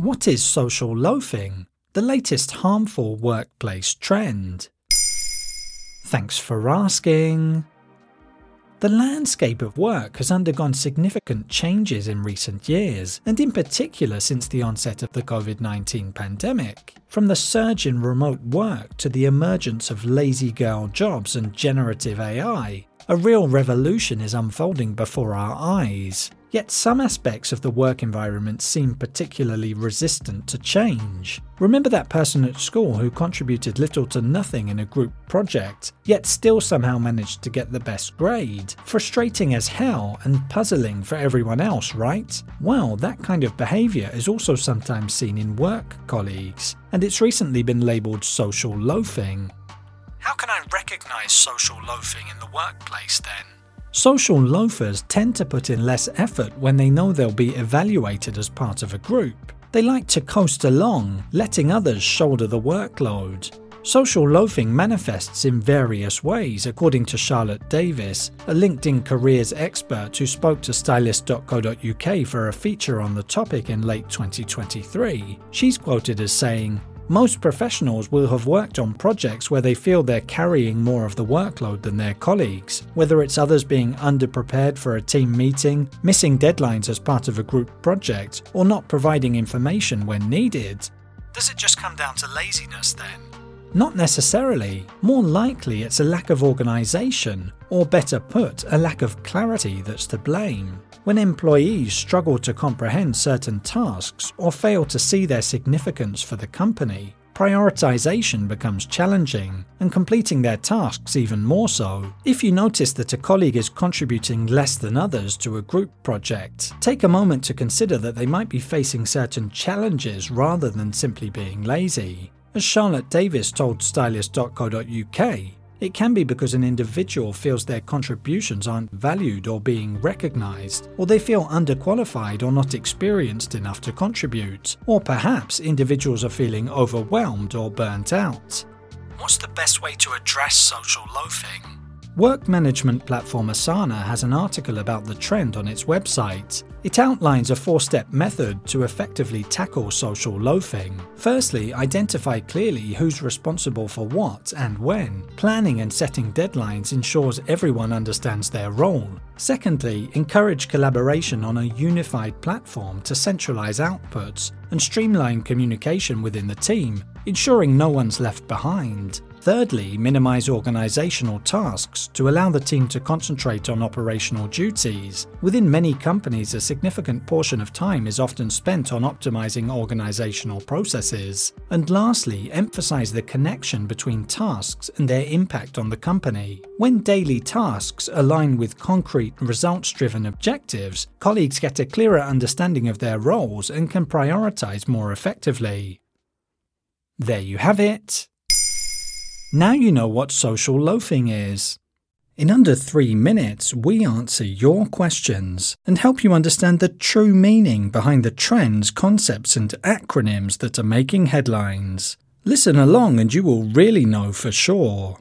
What is social loafing? The latest harmful workplace trend. Thanks for asking. The landscape of work has undergone significant changes in recent years, and in particular since the onset of the COVID 19 pandemic. From the surge in remote work to the emergence of lazy girl jobs and generative AI, a real revolution is unfolding before our eyes. Yet some aspects of the work environment seem particularly resistant to change. Remember that person at school who contributed little to nothing in a group project, yet still somehow managed to get the best grade? Frustrating as hell and puzzling for everyone else, right? Well, that kind of behaviour is also sometimes seen in work colleagues, and it's recently been labelled social loafing. Recognise social loafing in the workplace then? Social loafers tend to put in less effort when they know they'll be evaluated as part of a group. They like to coast along, letting others shoulder the workload. Social loafing manifests in various ways, according to Charlotte Davis, a LinkedIn careers expert who spoke to stylist.co.uk for a feature on the topic in late 2023. She's quoted as saying, most professionals will have worked on projects where they feel they're carrying more of the workload than their colleagues, whether it's others being underprepared for a team meeting, missing deadlines as part of a group project, or not providing information when needed. Does it just come down to laziness then? Not necessarily. More likely, it's a lack of organisation, or better put, a lack of clarity that's to blame. When employees struggle to comprehend certain tasks or fail to see their significance for the company, prioritization becomes challenging, and completing their tasks even more so. If you notice that a colleague is contributing less than others to a group project, take a moment to consider that they might be facing certain challenges rather than simply being lazy. As Charlotte Davis told Stylist.co.uk, it can be because an individual feels their contributions aren't valued or being recognised, or they feel underqualified or not experienced enough to contribute, or perhaps individuals are feeling overwhelmed or burnt out. What's the best way to address social loafing? Work management platform Asana has an article about the trend on its website. It outlines a four step method to effectively tackle social loafing. Firstly, identify clearly who's responsible for what and when. Planning and setting deadlines ensures everyone understands their role. Secondly, encourage collaboration on a unified platform to centralize outputs and streamline communication within the team, ensuring no one's left behind. Thirdly, minimize organizational tasks to allow the team to concentrate on operational duties. Within many companies, a significant portion of time is often spent on optimizing organizational processes. And lastly, emphasize the connection between tasks and their impact on the company. When daily tasks align with concrete, results driven objectives, colleagues get a clearer understanding of their roles and can prioritize more effectively. There you have it. Now you know what social loafing is. In under three minutes, we answer your questions and help you understand the true meaning behind the trends, concepts, and acronyms that are making headlines. Listen along and you will really know for sure.